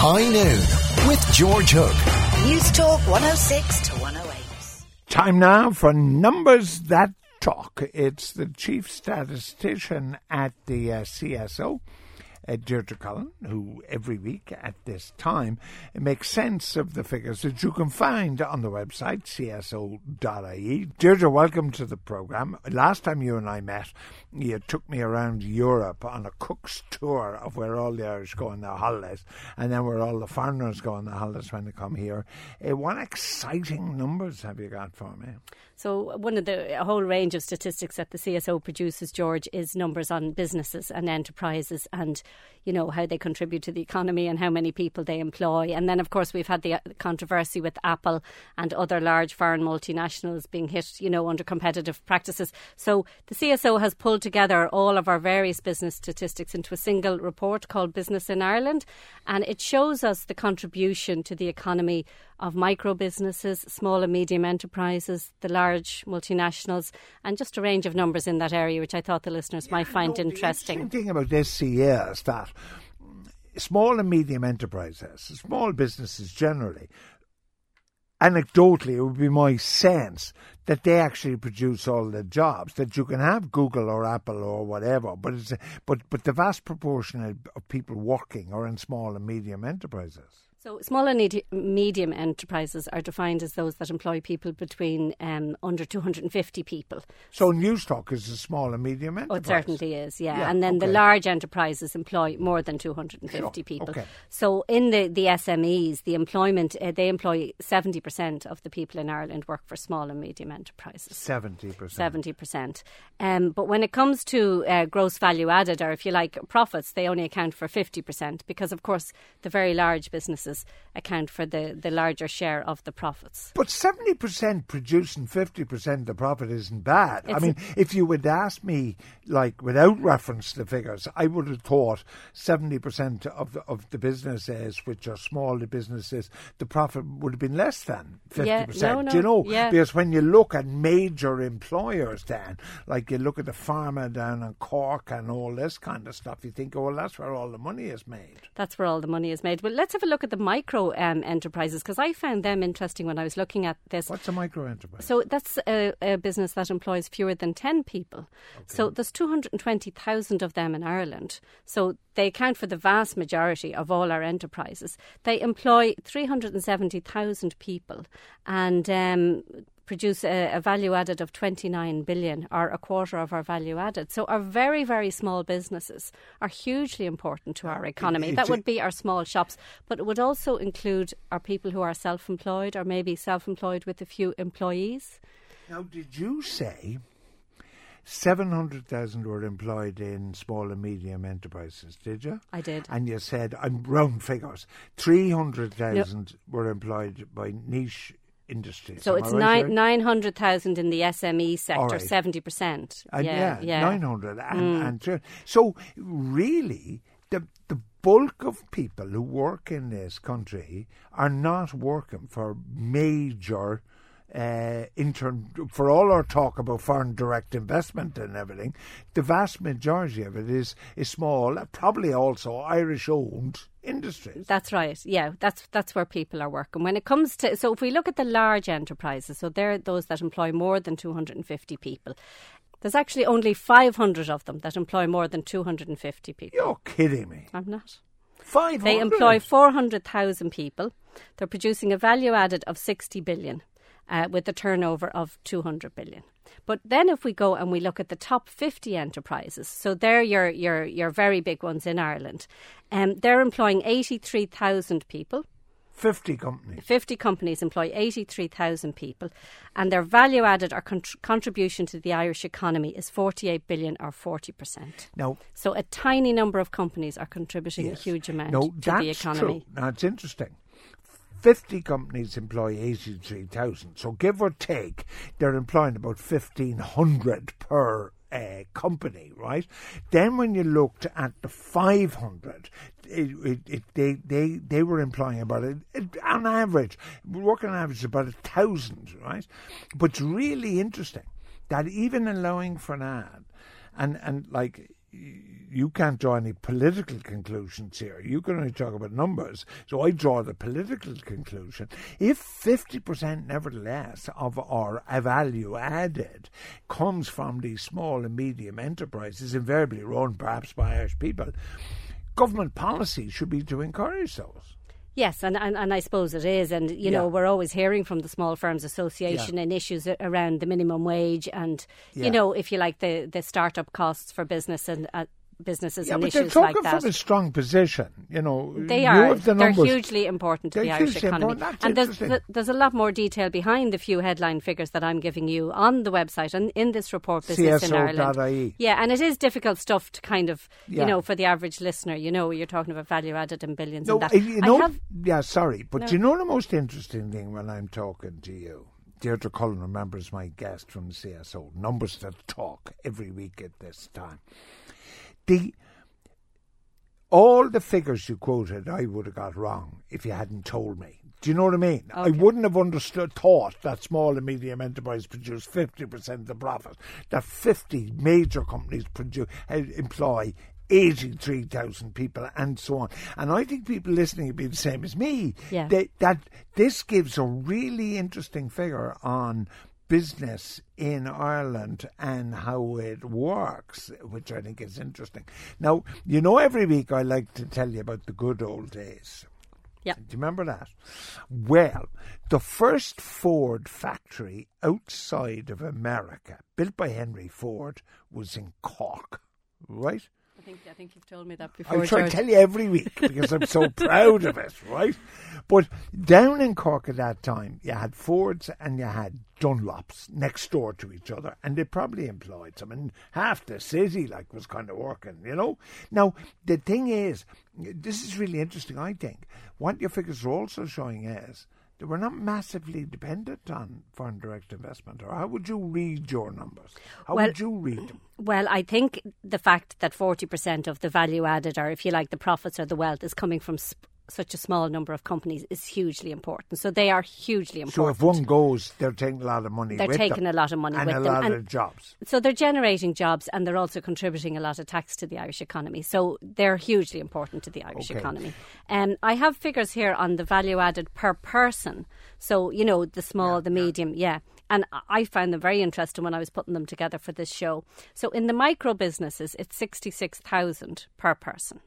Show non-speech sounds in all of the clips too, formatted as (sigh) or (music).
High Noon with George Hook. Newstalk 106 to 108. Time now for Numbers That Talk. It's the chief statistician at the uh, CSO uh, Deirdre Cullen, who every week at this time makes sense of the figures that you can find on the website cso.ie. Deirdre, welcome to the programme. Last time you and I met, you took me around Europe on a cook's tour of where all the Irish go on their holidays, and then where all the foreigners go on their holidays when they come here. Uh, what exciting numbers have you got for me? So, one of the whole range of statistics that the CSO produces, George, is numbers on businesses and enterprises and, you know, how they contribute to the economy and how many people they employ. And then, of course, we've had the uh, controversy with Apple and other large foreign multinationals being hit, you know, under competitive practices. So, the CSO has pulled together all of our various business statistics into a single report called Business in Ireland. And it shows us the contribution to the economy of micro businesses, small and medium enterprises, the large multinationals, and just a range of numbers in that area, which I thought the listeners yeah, might find no, interesting. The interesting thing about is that small and medium enterprises, small businesses generally, anecdotally, it would be my sense that they actually produce all the jobs. That you can have Google or Apple or whatever, but it's but but the vast proportion of, of people working are in small and medium enterprises. So, small and medium enterprises are defined as those that employ people between um, under 250 people. So, Newstalk is a small and medium enterprise. Oh, it certainly is, yeah. yeah and then okay. the large enterprises employ more than 250 sure. people. Okay. So, in the, the SMEs, the employment, uh, they employ 70% of the people in Ireland work for small and medium enterprises. 70%. 70%. Um, but when it comes to uh, gross value added, or if you like, profits, they only account for 50% because, of course, the very large businesses account for the, the larger share of the profits. But 70% producing 50% of the profit isn't bad. It's I mean, if you would ask me, like, without reference to the figures, I would have thought 70% of the, of the businesses, which are smaller businesses, the profit would have been less than 50%. Yeah, no, no, Do you know? yeah. Because when you look at major employers, then, like you look at the pharma down in Cork and all this kind of stuff, you think, oh, well, that's where all the money is made. That's where all the money is made. But let's have a look at the micro um, enterprises because I found them interesting when I was looking at this. What's a micro enterprise? So that's a, a business that employs fewer than 10 people. Okay. So there's 220,000 of them in Ireland. So they account for the vast majority of all our enterprises. They employ 370,000 people and um, produce a, a, value added of 29 billion or a quarter of our value added. So our very, very small businesses are hugely important to our ah, economy. It, that would be our small shops, but it would also include our people who are self employed or maybe self employed with a few employees. Now, did you say 700,000 were employed in small and medium enterprises, did you? I did. And you said, I'm round figures, 300,000 were employed by niche industries. So Am it's right nine nine hundred thousand in the SME sector, seventy right. percent. Yeah, yeah, yeah, nine hundred, and, mm. and so really the the bulk of people who work in this country are not working for major. Uh, intern for all our talk about foreign direct investment and everything, the vast majority of it is is small, probably also Irish owned industries. That's right. Yeah, that's that's where people are working. When it comes to so if we look at the large enterprises, so they're those that employ more than 250 people. There's actually only 500 of them that employ more than 250 people. You're kidding me. I'm not. 500? They employ 400,000 people. They're producing a value added of 60 billion. Uh, with a turnover of 200 billion. But then if we go and we look at the top 50 enterprises, so they're your, your, your very big ones in Ireland, um, they're employing 83,000 people. 50 companies. 50 companies employ 83,000 people, and their value added or con- contribution to the Irish economy is 48 billion or 40%. Now, so a tiny number of companies are contributing yes. a huge amount no, to the economy. True. Now, it's interesting. 50 companies employ 83,000. So, give or take, they're employing about 1,500 per uh, company, right? Then, when you looked at the 500, it, it, it, they, they, they were employing about, it, on average, working on average about a thousand, right? But it's really interesting that even allowing for an ad, and, and like you can't draw any political conclusions here. You can only talk about numbers. So I draw the political conclusion. If 50% nevertheless of our value added comes from these small and medium enterprises, invariably run perhaps by Irish people, government policy should be to encourage those. Yes, and, and, and I suppose it is. And, you know, we're always hearing from the Small Firms Association Yeah. and issues around the minimum wage and, Yeah. you know, if you like, the, the start-up costs for business and uh, businesses Yeah, and but they're issues like talking that. from a strong position. You know, They are. the They're hugely important to They're the Irish economy. important. And there's th- there's a lot more detail behind the few headline figures that I'm giving you on the website and in this report, Business in Ireland. CSO.ie. Yeah, and it is difficult stuff to kind of, Yeah. you know, for the average listener. You know, you're talking about value added and billions No, and that. you know, I have, yeah, sorry, but No. you know the most interesting thing when I'm talking to you? Deirdre Cullen remembers my guest from CSO, Numbers That Talk, every week at this time. The all the figures you quoted, I would have got wrong if you hadn't told me. Do you know what I mean? I wouldn't have understood, thought that small and medium enterprises produce 50% of the profit, that 50 major companies produce, uh, employ 83,000 people and so on. And I think people listening would be the same as me. Yeah. That, that this gives a really interesting figure on business in Ireland and how it works, which I think is interesting. Now, you know, every week I like to tell you about the good old days. yeah. Do you remember that? Well, the first Ford factory outside of America, built by Henry Ford, was in Cork, right? I think, I think you've told me that before. I try to tell you every week because I'm so proud of it, right? But down in Cork at that time, you had Fords and you had Dunlops next door to each other, and they probably employed some. And half the city, like, was kind of working, you know. Now the thing is, this is really interesting. I think what your figures are also showing is we're not massively dependent on foreign direct investment. Or how would you read your numbers? How Well- would you read them? Well, I think the fact that 40% of the value added, or if you like, the profits or the wealth, is coming from sp- such a small number of companies is hugely important. So they are hugely important. So if one goes, they're taking a lot of money. They're taking them a lot of money and with a them. lot And- of jobs. So they're generating jobs and they're also contributing a lot of tax to the Irish economy. So they're hugely important to the Irish Okay. economy. Um, I have figures here on the value added per person. So, you know, the small, the medium, yeah. And I- found them very interesting when I was putting them together for this show. So in the micro businesses, it's 66,000 per person.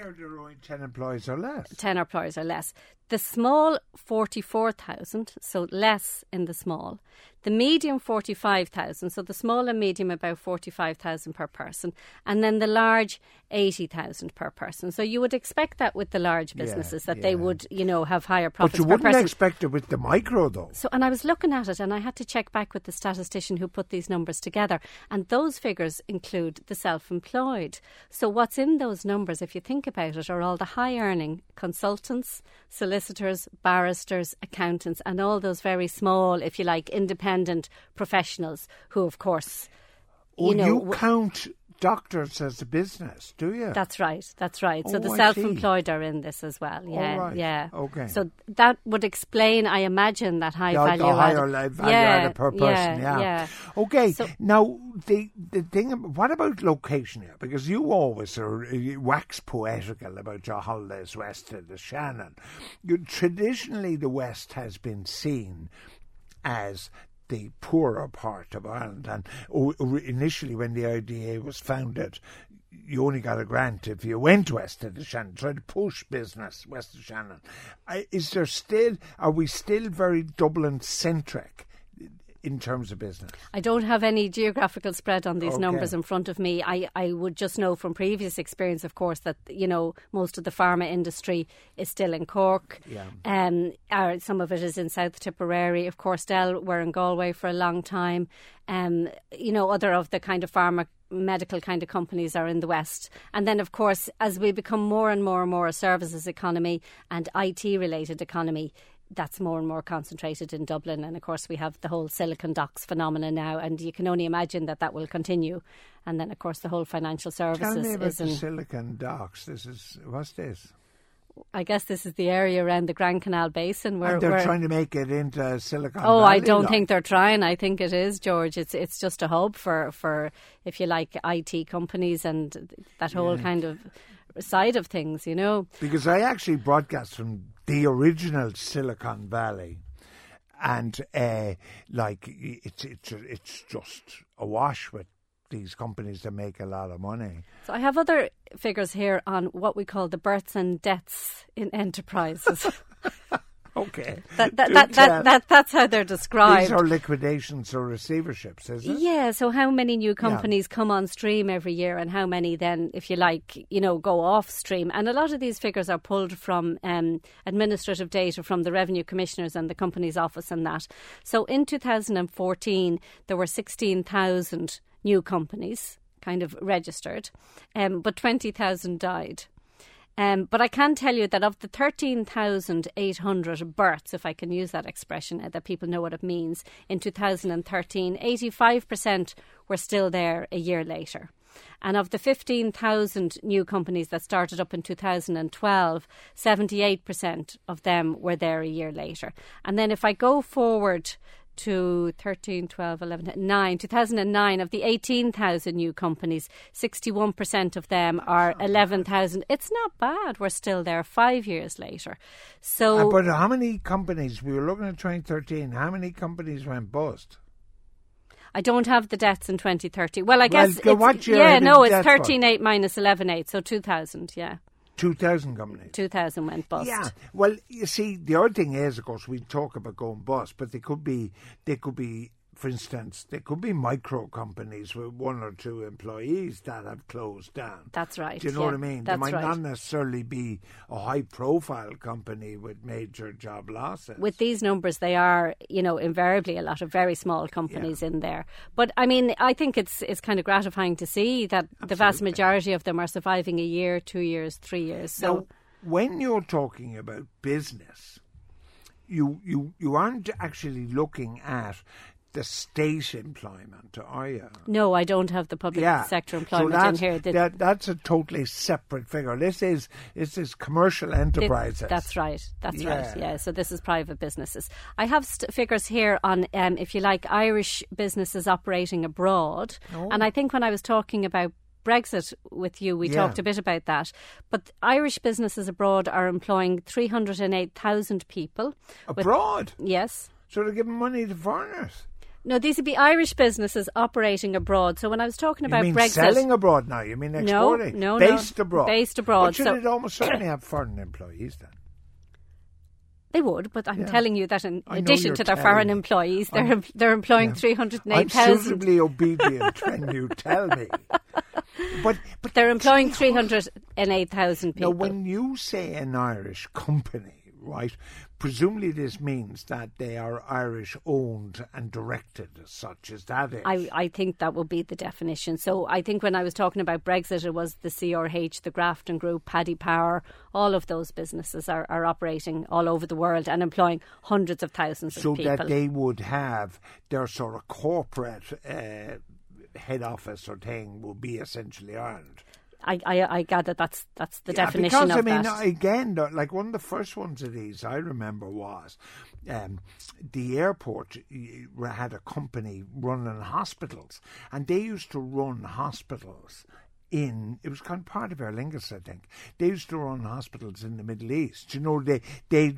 Where there are only 10 employees or less. 10 employers or less. The small, 44,000, so less in the small. The medium, 45,000, so the small and medium about 45,000 per person. And then the large, 80,000 per person. So you would expect that with the large businesses, that they would, you know, have higher profits. But you wouldn't person. expect it with the micro, though. So, and I was looking at it, and I had to check back with the statistician who put these numbers together. And those figures include the self employed. So, what's in those numbers, if you think about it, are all the high earning consultants, solicitors, barristers, accountants, and all those very small, if you like, independent professionals who, of course, Oh, you know. you w- count doctors as a business, do you? That's right. That's right. so Oh, the I self-employed are in this as well. Yeah, right. yeah. Okay. So that would explain, I imagine, that high the, value the higher added. value yeah, added per person, yeah, yeah. yeah. Okay, So- now the the thing. What about location here? Because you always are uh, you wax poetical about your holidays west of the Shannon. You, traditionally, the West has been seen as the poorer part of Ireland, and initially, when the IDA was founded. You only got a grant if you went west of the Shannon. Try to push business west of Shannon. Is there still? Are we still very Dublin centric in terms of business? I don't have any geographical spread on these Okay. numbers in front of me. I, I would just know from previous experience, of course, that you know most of the pharma industry is still in Cork. Yeah. Um, or some of it is in South Tipperary. Of course, Dell were in Galway for a long time. Um, you know, other of the kind of pharma medical kind of companies are in the west and then of course as we become more and more and more a services economy and IT related economy that's more and more concentrated in Dublin and of course we have the whole silicon docks phenomenon now and you can only imagine that that will continue and then of course the whole financial services. Tell me about the Silicon Docks. This is what's this? I guess this is the area around the Grand Canal Basin where and they're where- trying to make it into Silicon Oh, Valley. I don't think they're trying. I think it is, George. It's it's just a hub for, for if you like, IT companies and that whole kind of side of things, you know. Because I actually broadcast from the original Silicon Valley, and uh, like it's it's it's just awash with these companies that make a lot of money. So I have other figures here on what we call the births and deaths in enterprises. (laughs) Okay, that, that, Do that, that, that, that's how they're described. These are liquidations or receiverships, is it? Yeah, so how many new companies come on stream every year and how many then, if you like, you know, go off stream? And a lot of these figures are pulled from um, administrative data from the Revenue Commissioners and the Companies Office and that. So in 2014, there were 16,000 new companies kind of registered, um, but 20,000 died. Um, but I can tell you that of the 13,800 births, if I can use that expression, uh, that people know what it means, in 2013, 85% were still there a year later. And of the 15,000 new companies that started up in 2012, 78% of them were there a year later. And then if I go forward to 13, 12, 11, 9, 2009, of the 18,000 new companies, 61% of them are 11,000. It's not bad. We're still there five years later. So, Uh, but how many companies, we were looking at 2013, how many companies went bust? I don't have the deaths in 2030. Well, I Well, guess. go- it's, what year yeah, no, it's death run? 13.8 minus 11.8, so 2,000, yeah. 2,000 companies. 2,000 went bust. Yeah. Well, you see, the other thing is, of course, we talk about going bust, but they could be, they could be, for instance, there could be micro companies with one or two employees that have closed down. That's right, Do you know yeah, what I mean? that's they might right. not necessarily be a high-profile company with major job losses. with these numbers, they are, you know, invariably a lot of very small companies in there. But I mean, I think it's it's kind of gratifying to see that the vast majority of them are surviving a year, two years, three years. So Now, when you're talking about business, you you you aren't actually looking at the state employment, are you? no, I don't have the public yeah. sector so employment in that's, here. The- that, that's a totally separate figure. This is this is commercial enterprises. that's right. That's right. Yeah. Yeah. So this is private businesses. I have st- figures here on, um, if you like, Irish businesses operating abroad. Oh. And I think when I was talking about Brexit with you, we Yeah. talked a bit about that. But Irish businesses abroad are employing 308,000 people. with- abroad. yes. So they're giving money to foreigners. No, these would be Irish businesses operating abroad. So when I was talking about Brexit, selling abroad now? You mean exporting? no, no. based abroad. Based abroad, But should so- it almost certainly have foreign employees then? they would. But I'm Yeah. telling you that in I addition to their foreign me. employees, they're I'm- (laughs) they're employing Yeah. three hundred and I'm suitably obedient when you tell me. But but They're employing 308,000 Now, people. when you say an Irish company, right, presumably this means that they are Irish owned and directed as such. Is that it? I, I think that will be the definition. So I think when I was talking about Brexit, it was the CRH, the Grafton Group, Paddy Power, all of those businesses are, are operating all over the world and employing hundreds of thousands so of people. that they would have their sort of corporate uh, head office or thing will be essentially Ireland. I, I, I gather that's that's the Yeah, definition because, of I mean, that. again, like one of the first ones of these I remember was um, the airport had a company running hospitals, and they used to run hospitals in it was kind of part of Aer Lingus, I think. They used to run hospitals in the Middle East. You know, they they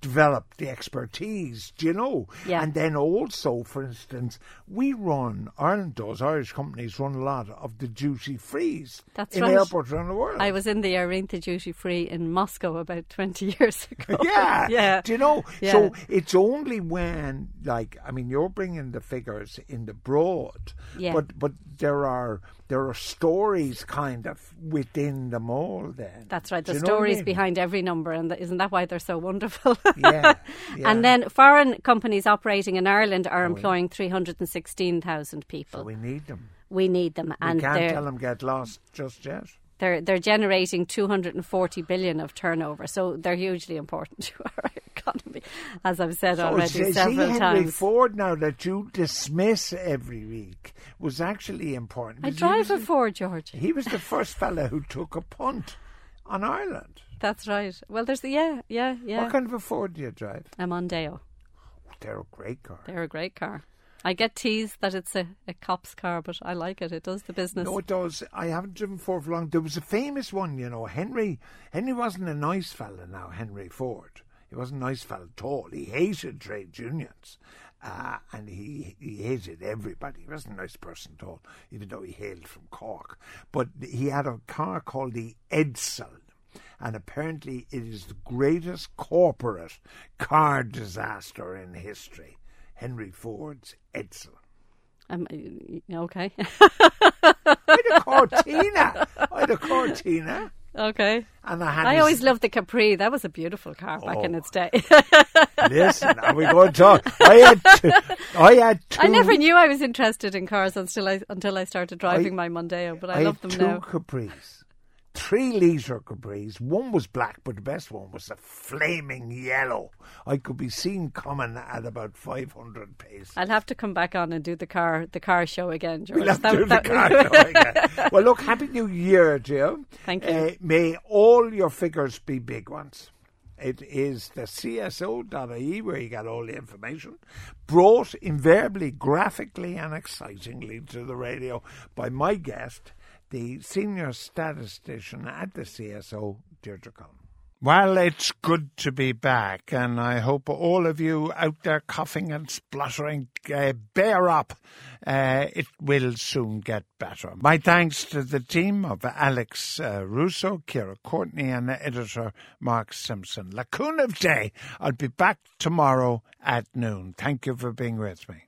developed the expertise. Do you know? Yeah. And then also, for instance, we run Ireland does Irish companies run a lot of the duty frees That's in right. airports around the world. I was in the Aer Rianta duty free in Moscow about 20 (laughs) years ago. (laughs) yeah, (laughs) yeah. Do you know? Yeah. So it's only when, like, I mean, you're bringing the figures in the broad, Yeah. but but there are there are stories kind of within them all. Then That's right. Do The you know what I stories mean? behind every number, and isn't that why they're so wonderful? (laughs) Yeah, yeah. And then foreign companies operating in Ireland are oh, employing 316,000 people. So we need them. we need them, We and can't tell them get lost just yet. they're they're generating 240 billion of turnover. So they're hugely important (laughs) to our economy, as I've said So already several Henry times. Ford now that you dismiss every week was actually important. I drive a Ford, George. He was the first fella who took a punt on Ireland. That's right. Well, there's the yeah, yeah, yeah. What kind of a Ford do you drive? a Mondeo. They're a great car. They're a great car. I get teased that it's a, a cop's car, but I like it. It does the business. No, it does. I haven't driven Ford for long. There was a famous one, you know. Henry. Henry wasn't a nice fella now. Henry Ford. He wasn't a nice fella at all. He hated trade unions. Uh, and he he hated everybody. He wasn't a nice person at all, even though he hailed from Cork. But he had a car called the Edsel, and apparently it is the greatest corporate car disaster in history. Henry Ford's Edsel. Um, okay. I had a Cortina. (laughs) I had a Cortina. Okay. And I I always loved the Capri. That was a beautiful car back in Oh. its day. (laughs) Listen, are we going to talk? I had two. I had two. (laughs) I never knew I was interested in cars until I until I started driving I- my Mondeo, but I, I love them two now. Capris. Three litre Capris. One was black, but the best one was a flaming yellow. I could be seen coming at about 500 pace. I'll have to come back on and do the car the car show again, George. We'll have to That- do the that- car (laughs) show again. Well, look, Happy New Year, Jill. Thank you. Uh, may all your figures be big ones. It is the CSO.ie where you get all the information, brought invariably graphically and excitingly to the radio by my guest, the senior statistician at the CSO, Deirdre Cullen. Well, it's good to be back, and I hope all of you out there coughing and spluttering, uh, bear up. Uh, it will soon get better. My thanks to the team of Alex uh, Russo, Kira Courtney, and editor Mark Simpson. Lacuna of Day. I'll be back tomorrow at noon. Thank you for being with me.